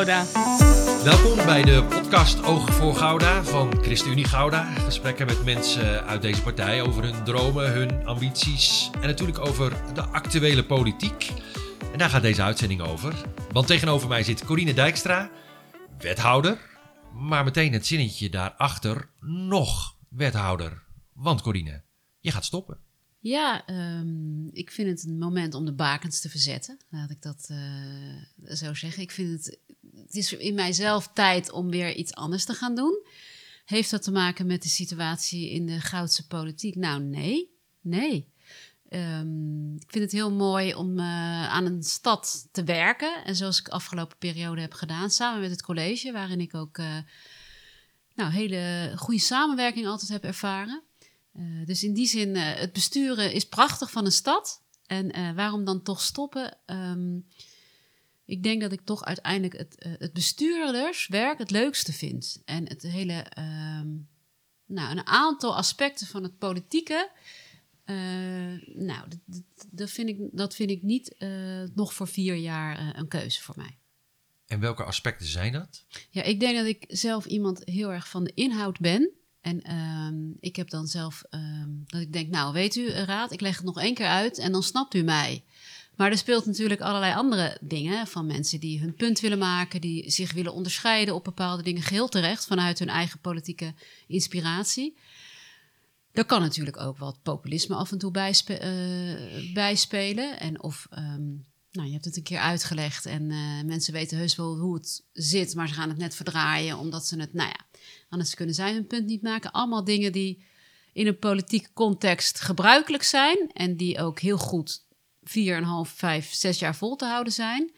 Gouda. Welkom bij de podcast Oog voor Gouda van ChristenUnie Gouda. Gesprekken met mensen uit deze partij over hun dromen, hun ambities en natuurlijk over de actuele politiek. En daar gaat deze uitzending over. Want tegenover mij zit Corine Dijkstra, wethouder. Maar meteen het zinnetje daarachter, nog wethouder. Want Corine, je gaat stoppen. Ja, ehm, ik vind het een moment om de bakens te verzetten. Laat ik dat uh, zo zeggen. Ik vind het, het is in mijzelf tijd om weer iets anders te gaan doen. Heeft dat te maken met de situatie in de Goudse politiek? Nou, nee. Nee. Um, ik vind het heel mooi om uh, aan een stad te werken. En zoals ik de afgelopen periode heb gedaan, samen met het college, waarin ik ook uh, nou, hele goede samenwerking altijd heb ervaren. Uh, dus in die zin, het besturen is prachtig van een stad. En waarom dan toch stoppen? Um, ik denk dat ik toch uiteindelijk het, het bestuurderswerk het leukste vind. En het hele, um, nou, een aantal aspecten van het politieke uh, nou, dat vind ik, dat vind ik niet uh, nog voor vier jaar uh, een keuze voor mij. En welke aspecten zijn dat? Ja, ik denk dat ik zelf iemand heel erg van de inhoud ben. En ehm, ik heb dan zelf um, dat ik denk, nou weet u, raad, ik leg het nog één keer uit en dan snapt u mij. Maar er speelt natuurlijk allerlei andere dingen van mensen die hun punt willen maken, die zich willen onderscheiden op bepaalde dingen, geheel terecht vanuit hun eigen politieke inspiratie. Er kan natuurlijk ook wat populisme af en toe bijspe uh, bijspelen. En of, um, nou, je hebt het een keer uitgelegd en uh, mensen weten heus wel hoe het zit, maar ze gaan het net verdraaien omdat ze het, nou ja, anders kunnen zij hun punt niet maken. Allemaal dingen die in een politieke context gebruikelijk zijn en die ook heel goed 4,5, 5, 6 jaar vol te houden zijn.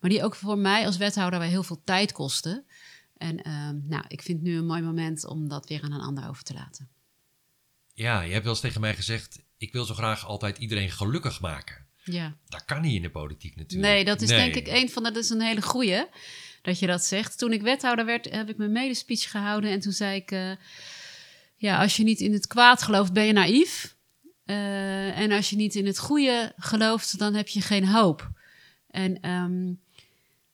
Maar die ook voor mij als wethouder wel heel veel tijd kosten. En uh, nou, ik vind nu een mooi moment om dat weer aan een ander over te laten. Ja, je hebt wel eens tegen mij gezegd: ik wil zo graag altijd iedereen gelukkig maken. Ja. Dat kan niet in de politiek natuurlijk. Nee, dat is nee. denk ik een van de, dat is een hele goeie dat je dat zegt. Toen ik wethouder werd, heb ik mijn medespeech gehouden en toen zei ik: uh, ja, als je niet in het kwaad gelooft, ben je naïef. Uh, en als je niet in het goede gelooft, dan heb je geen hoop. En um,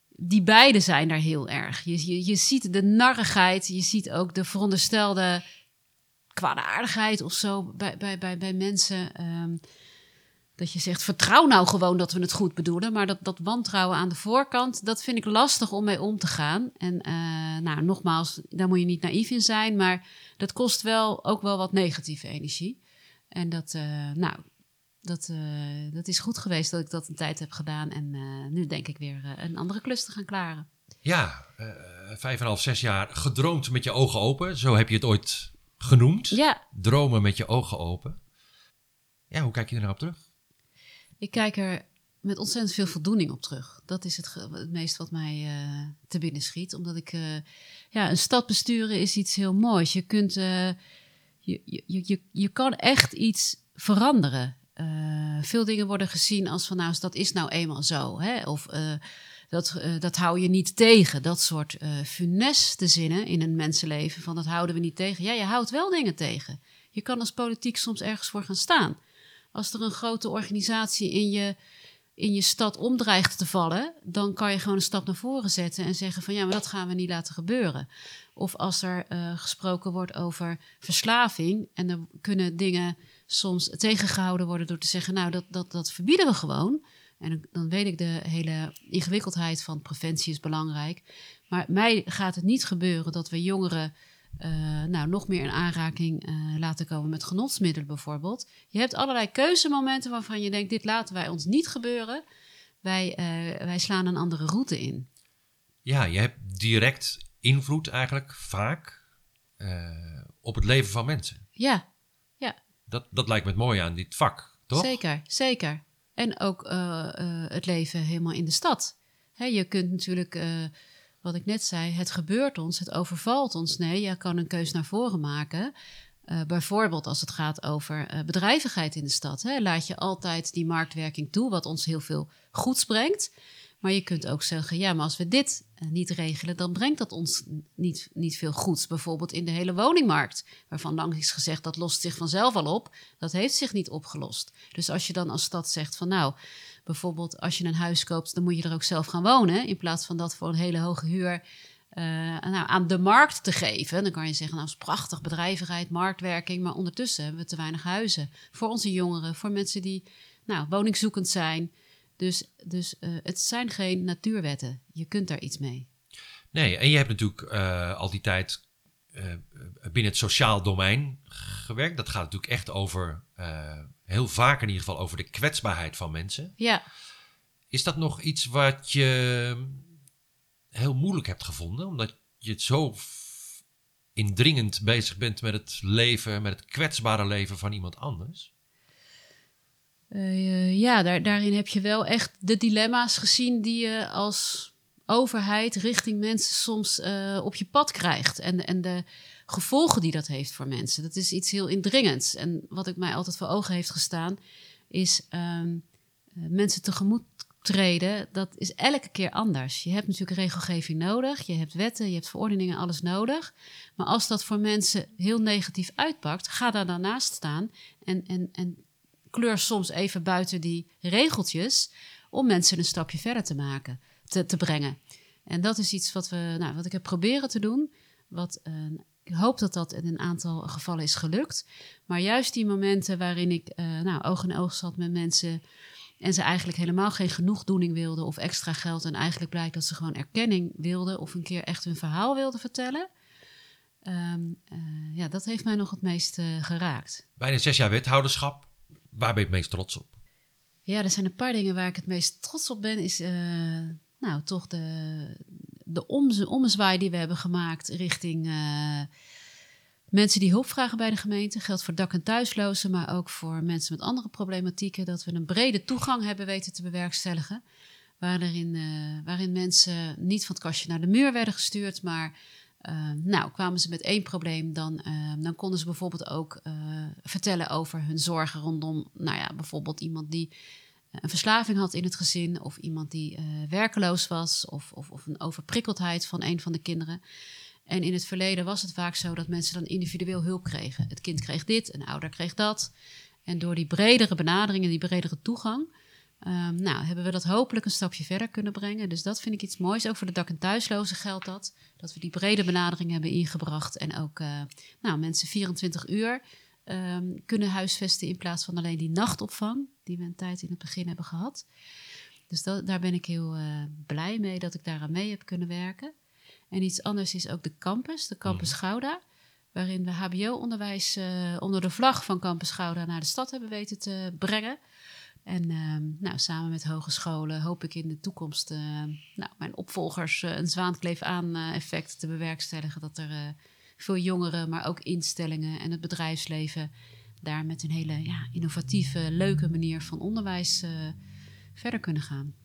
die beide zijn daar heel erg. Je, je, je ziet de narrigheid, je ziet ook de veronderstelde kwaadaardigheid of zo bij, bij, bij, bij mensen. Um, dat je zegt, vertrouw nou gewoon dat we het goed bedoelen. Maar dat, dat wantrouwen aan de voorkant, dat vind ik lastig om mee om te gaan. En uh, nou, nogmaals, daar moet je niet naïef in zijn. Maar dat kost wel ook wel wat negatieve energie. En dat, uh, nou, dat, uh, dat is goed geweest dat ik dat een tijd heb gedaan. En nu denk ik weer een andere klus te gaan klaren. Ja, vijf en half, zes jaar gedroomd met je ogen open. Zo heb je het ooit genoemd. Ja. Dromen met je ogen open. Ja, hoe kijk je er nou op terug? Ik kijk er met ontzettend veel voldoening op terug. Dat is het, het meest wat mij te binnen schiet. Omdat ik, ja, een stad besturen is iets heel moois. Je kunt, je, je, je, je kan echt iets veranderen. veel dingen worden gezien als van, nou, dat is nou eenmaal zo. Hè? Of dat, uh, dat hou je niet tegen. Dat soort funeste zinnen in een mensenleven van dat houden we niet tegen. Ja, je houdt wel dingen tegen. Je kan als politiek soms ergens voor gaan staan. Als er een grote organisatie in je, in je stad omdreigt te vallen, dan kan je gewoon een stap naar voren zetten en zeggen van ja, maar dat gaan we niet laten gebeuren. Of als er uh, gesproken wordt over verslaving en er kunnen dingen soms tegengehouden worden door te zeggen, nou, dat, dat, dat verbieden we gewoon. En dan weet ik de hele ingewikkeldheid van preventie is belangrijk. Maar mij gaat het niet gebeuren dat we jongeren uh, nou, nog meer in aanraking uh, laten komen met genotsmiddelen bijvoorbeeld. Je hebt allerlei keuzemomenten waarvan je denkt, dit laten wij ons niet gebeuren. Wij, uh, wij slaan een andere route in. Ja, je hebt direct invloed eigenlijk vaak op het leven van mensen. Ja, ja. Dat, dat lijkt me het mooie aan dit vak, toch? Zeker, zeker. En ook het leven helemaal in de stad. Hè, je kunt natuurlijk, wat ik net zei, het gebeurt ons, het overvalt ons. Nee, je kan een keus naar voren maken. bijvoorbeeld als het gaat over bedrijvigheid in de stad. Hè, laat je altijd die marktwerking toe, wat ons heel veel goeds brengt. Maar je kunt ook zeggen, ja, maar als we dit niet regelen, dan brengt dat ons niet, niet veel goeds. Bijvoorbeeld in de hele woningmarkt, waarvan lang is gezegd dat lost zich vanzelf al op. Dat heeft zich niet opgelost. Dus als je dan als stad zegt van nou, bijvoorbeeld als je een huis koopt, dan moet je er ook zelf gaan wonen. In plaats van dat voor een hele hoge huur uh, nou, aan de markt te geven. Dan kan je zeggen, nou is prachtig, bedrijvigheid, marktwerking. Maar ondertussen hebben we te weinig huizen. Voor onze jongeren, voor mensen die nou, woningzoekend zijn. Dus, dus uh, het zijn geen natuurwetten. Je kunt daar iets mee. Nee, en je hebt natuurlijk uh, al die tijd binnen het sociaal domein gewerkt. Dat gaat natuurlijk echt over, heel vaak in ieder geval, over de kwetsbaarheid van mensen. Ja. Is dat nog iets wat je heel moeilijk hebt gevonden, omdat je het zo indringend bezig bent met het leven, met het kwetsbare leven van iemand anders? Uh, ja, daar, daarin heb je wel echt de dilemma's gezien die je als overheid richting mensen soms uh, op je pad krijgt. En, en de gevolgen die dat heeft voor mensen. Dat is iets heel indringends. En wat ik mij altijd voor ogen heeft gestaan, is um, mensen tegemoet treden, dat is elke keer anders. Je hebt natuurlijk regelgeving nodig, je hebt wetten, je hebt verordeningen, alles nodig. Maar als dat voor mensen heel negatief uitpakt, ga daar dan naast staan en, en, en kleur soms even buiten die regeltjes om mensen een stapje verder te maken, te, te brengen. En dat is iets wat, we, nou, wat ik heb proberen te doen. Wat, ik hoop dat dat in een aantal gevallen is gelukt. Maar juist die momenten waarin ik uh, nou, oog in oog zat met mensen en ze eigenlijk helemaal geen genoegdoening wilden of extra geld. En eigenlijk blijkt dat ze gewoon erkenning wilden of een keer echt hun verhaal wilden vertellen. Um, uh, ja, dat heeft mij nog het meest uh, geraakt. Bijna zes jaar wethouderschap. Waar ben je het meest trots op? Ja, er zijn een paar dingen waar ik het meest trots op ben. Is nou toch de, de ommezwaai die we hebben gemaakt richting Mensen die hulp vragen bij de gemeente, geldt voor dak- en thuislozen, maar ook voor mensen met andere problematieken, dat we een brede toegang hebben weten te bewerkstelligen. Waarin, uh, waarin mensen niet van het kastje naar de muur werden gestuurd, maar uh, nou, kwamen ze met één probleem, dan, dan konden ze bijvoorbeeld ook vertellen over hun zorgen rondom, nou ja, bijvoorbeeld iemand die een verslaving had in het gezin, of iemand die werkeloos was, of, of, of een overprikkeldheid van een van de kinderen. En in het verleden was het vaak zo dat mensen dan individueel hulp kregen. Het kind kreeg dit, een ouder kreeg dat. En door die bredere benadering en die bredere toegang, um, nou, hebben we dat hopelijk een stapje verder kunnen brengen. Dus dat vind ik iets moois. Ook voor de dak- en thuislozen geldt dat. Dat we die brede benadering hebben ingebracht. En ook uh, nou, mensen 24 uur um, kunnen huisvesten in plaats van alleen die nachtopvang, die we een tijd in het begin hebben gehad. Dus dat, daar ben ik heel uh, blij mee dat ik daaraan mee heb kunnen werken. En iets anders is ook de campus, de Campus mm. Gouda. Waarin we HBO-onderwijs uh, onder de vlag van Campus Gouda naar de stad hebben weten te brengen. En uh, nou, samen met hogescholen hoop ik in de toekomst uh, nou, mijn opvolgers een zwaankleef aan effect te bewerkstelligen. Dat er veel jongeren, maar ook instellingen en het bedrijfsleven daar met een hele ja, innovatieve, leuke manier van onderwijs verder kunnen gaan.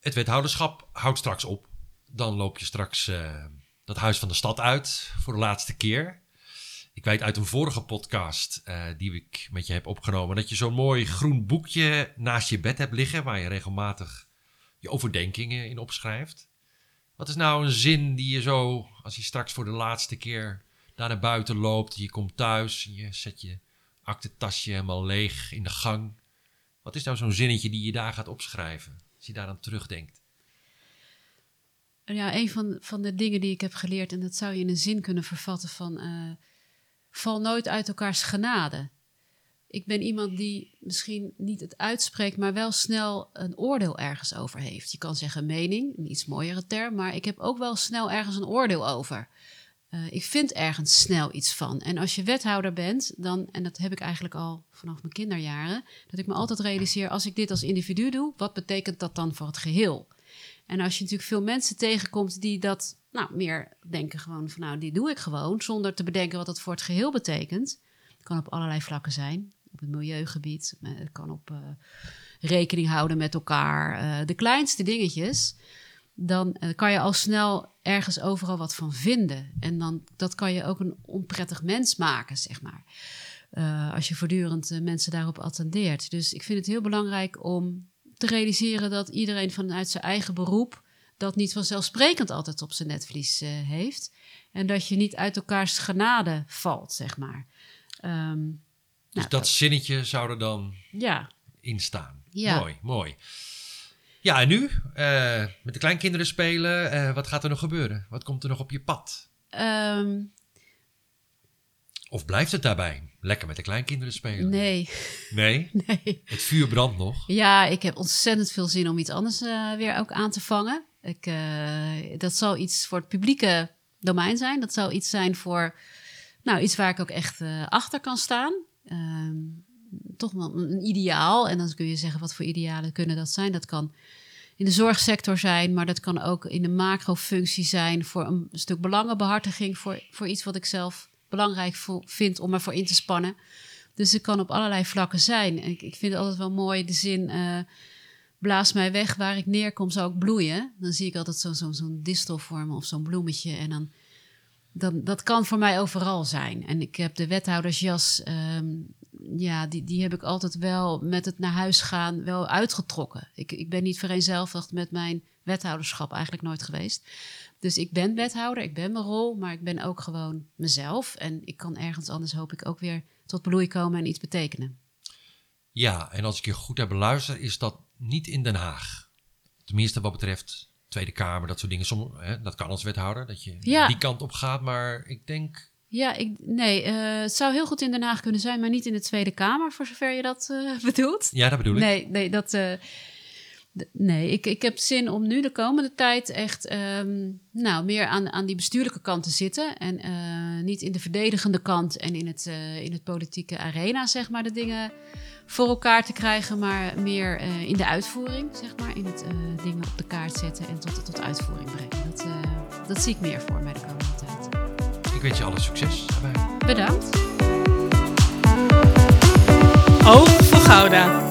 Het wethouderschap houdt straks op dan loop je straks uh, dat huis van de stad uit voor de laatste keer. Ik weet uit een vorige podcast uh, die ik met je heb opgenomen dat je zo'n mooi groen boekje naast je bed hebt liggen waar je regelmatig je overdenkingen in opschrijft. Wat is nou een zin die je zo, als je straks voor de laatste keer daar naar buiten loopt, je komt thuis, je zet je aktentasje helemaal leeg in de gang. Wat is nou zo'n zinnetje die je daar gaat opschrijven, als je daar aan terugdenkt? ja, een van, van de dingen die ik heb geleerd, en dat zou je in een zin kunnen vervatten van uh, val nooit uit elkaars genade. Ik ben iemand die misschien niet het uitspreekt, maar wel snel een oordeel ergens over heeft. Je kan zeggen mening, een iets mooiere term, maar ik heb ook wel snel ergens een oordeel over. Uh, ik vind ergens snel iets van. En als je wethouder bent, dan, en dat heb ik eigenlijk al vanaf mijn kinderjaren, dat ik me altijd realiseer, als ik dit als individu doe, wat betekent dat dan voor het geheel? En als je natuurlijk veel mensen tegenkomt die dat nou, meer denken gewoon van nou, die doe ik gewoon, zonder te bedenken wat dat voor het geheel betekent. Kan op allerlei vlakken zijn. Op het milieugebied, het kan op uh, rekening houden met elkaar, uh, de kleinste dingetjes. Dan uh, kan je al snel ergens overal wat van vinden. En dan dat kan je ook een onprettig mens maken, zeg maar. als je voortdurend mensen daarop attendeert. Dus ik vind het heel belangrijk om te realiseren dat iedereen vanuit zijn eigen beroep dat niet vanzelfsprekend altijd op zijn netvlies heeft. En dat je niet uit elkaars genade valt, zeg maar. Um, dus nou, dat zinnetje zou er dan ja. in staan. Mooi, mooi. Ja, en nu? Eh, met de kleinkinderen spelen. eh, wat gaat er nog gebeuren? Wat komt er nog op je pad? Ehm, Of blijft het daarbij? Lekker met de kleinkinderen spelen? nee, Nee? nee. Het vuur brandt nog. Ja, ik heb ontzettend veel zin om iets anders eh, weer ook aan te vangen. Ik, dat zal iets voor het publieke domein zijn. Dat zal iets zijn voor, nou, iets waar ik ook echt achter kan staan. Ehm, toch wel een ideaal. En dan kun je zeggen, wat voor idealen kunnen dat zijn? Dat kan in de zorgsector zijn, maar dat kan ook in de macrofunctie zijn voor een stuk belangenbehartiging, voor, voor iets wat ik zelf belangrijk vind om ervoor in te spannen. Dus het kan op allerlei vlakken zijn. Ik, ik vind het altijd wel mooi de zin. eh, blaas mij weg waar ik neerkom, zou ik bloeien. Dan zie ik altijd zo'n zo, zo'n distel vormen of zo'n bloemetje. En dan, dan, dat kan voor mij overal zijn. En ik heb de wethoudersjas, ehm, ja, die, die heb ik altijd wel met het naar huis gaan wel uitgetrokken. Ik, ik ben niet vereenzelvigd met mijn wethouderschap eigenlijk nooit geweest. Dus ik ben wethouder, ik ben mijn rol, maar ik ben ook gewoon mezelf. En ik kan ergens anders, hoop ik, ook weer tot bloei komen en iets betekenen. Ja, en als ik je goed heb beluisterd, is dat niet in Den Haag. Tenminste, wat betreft Tweede Kamer, dat soort dingen. Som, hè, dat kan als wethouder, dat je Ja. die kant op gaat. Maar ik denk, Ja, ik, nee, eh, het zou heel goed in Den Haag kunnen zijn, maar niet in de Tweede Kamer, voor zover je dat eh, bedoelt. ja, dat bedoel ik. Nee, nee, dat, eh, nee ik, ik heb zin om nu de komende tijd echt ehm, nou, meer aan, aan die bestuurlijke kant te zitten. En niet in de verdedigende kant en in het, in het politieke arena, zeg maar, de dingen voor elkaar te krijgen, maar meer eh, in de uitvoering, zeg maar. In het eh, dingen op de kaart zetten en tot, tot uitvoering brengen. Dat, eh, dat zie ik meer voor mij de komende tijd. Ik wens je alle succes daarbij. Bedankt. Oog voor Gouda.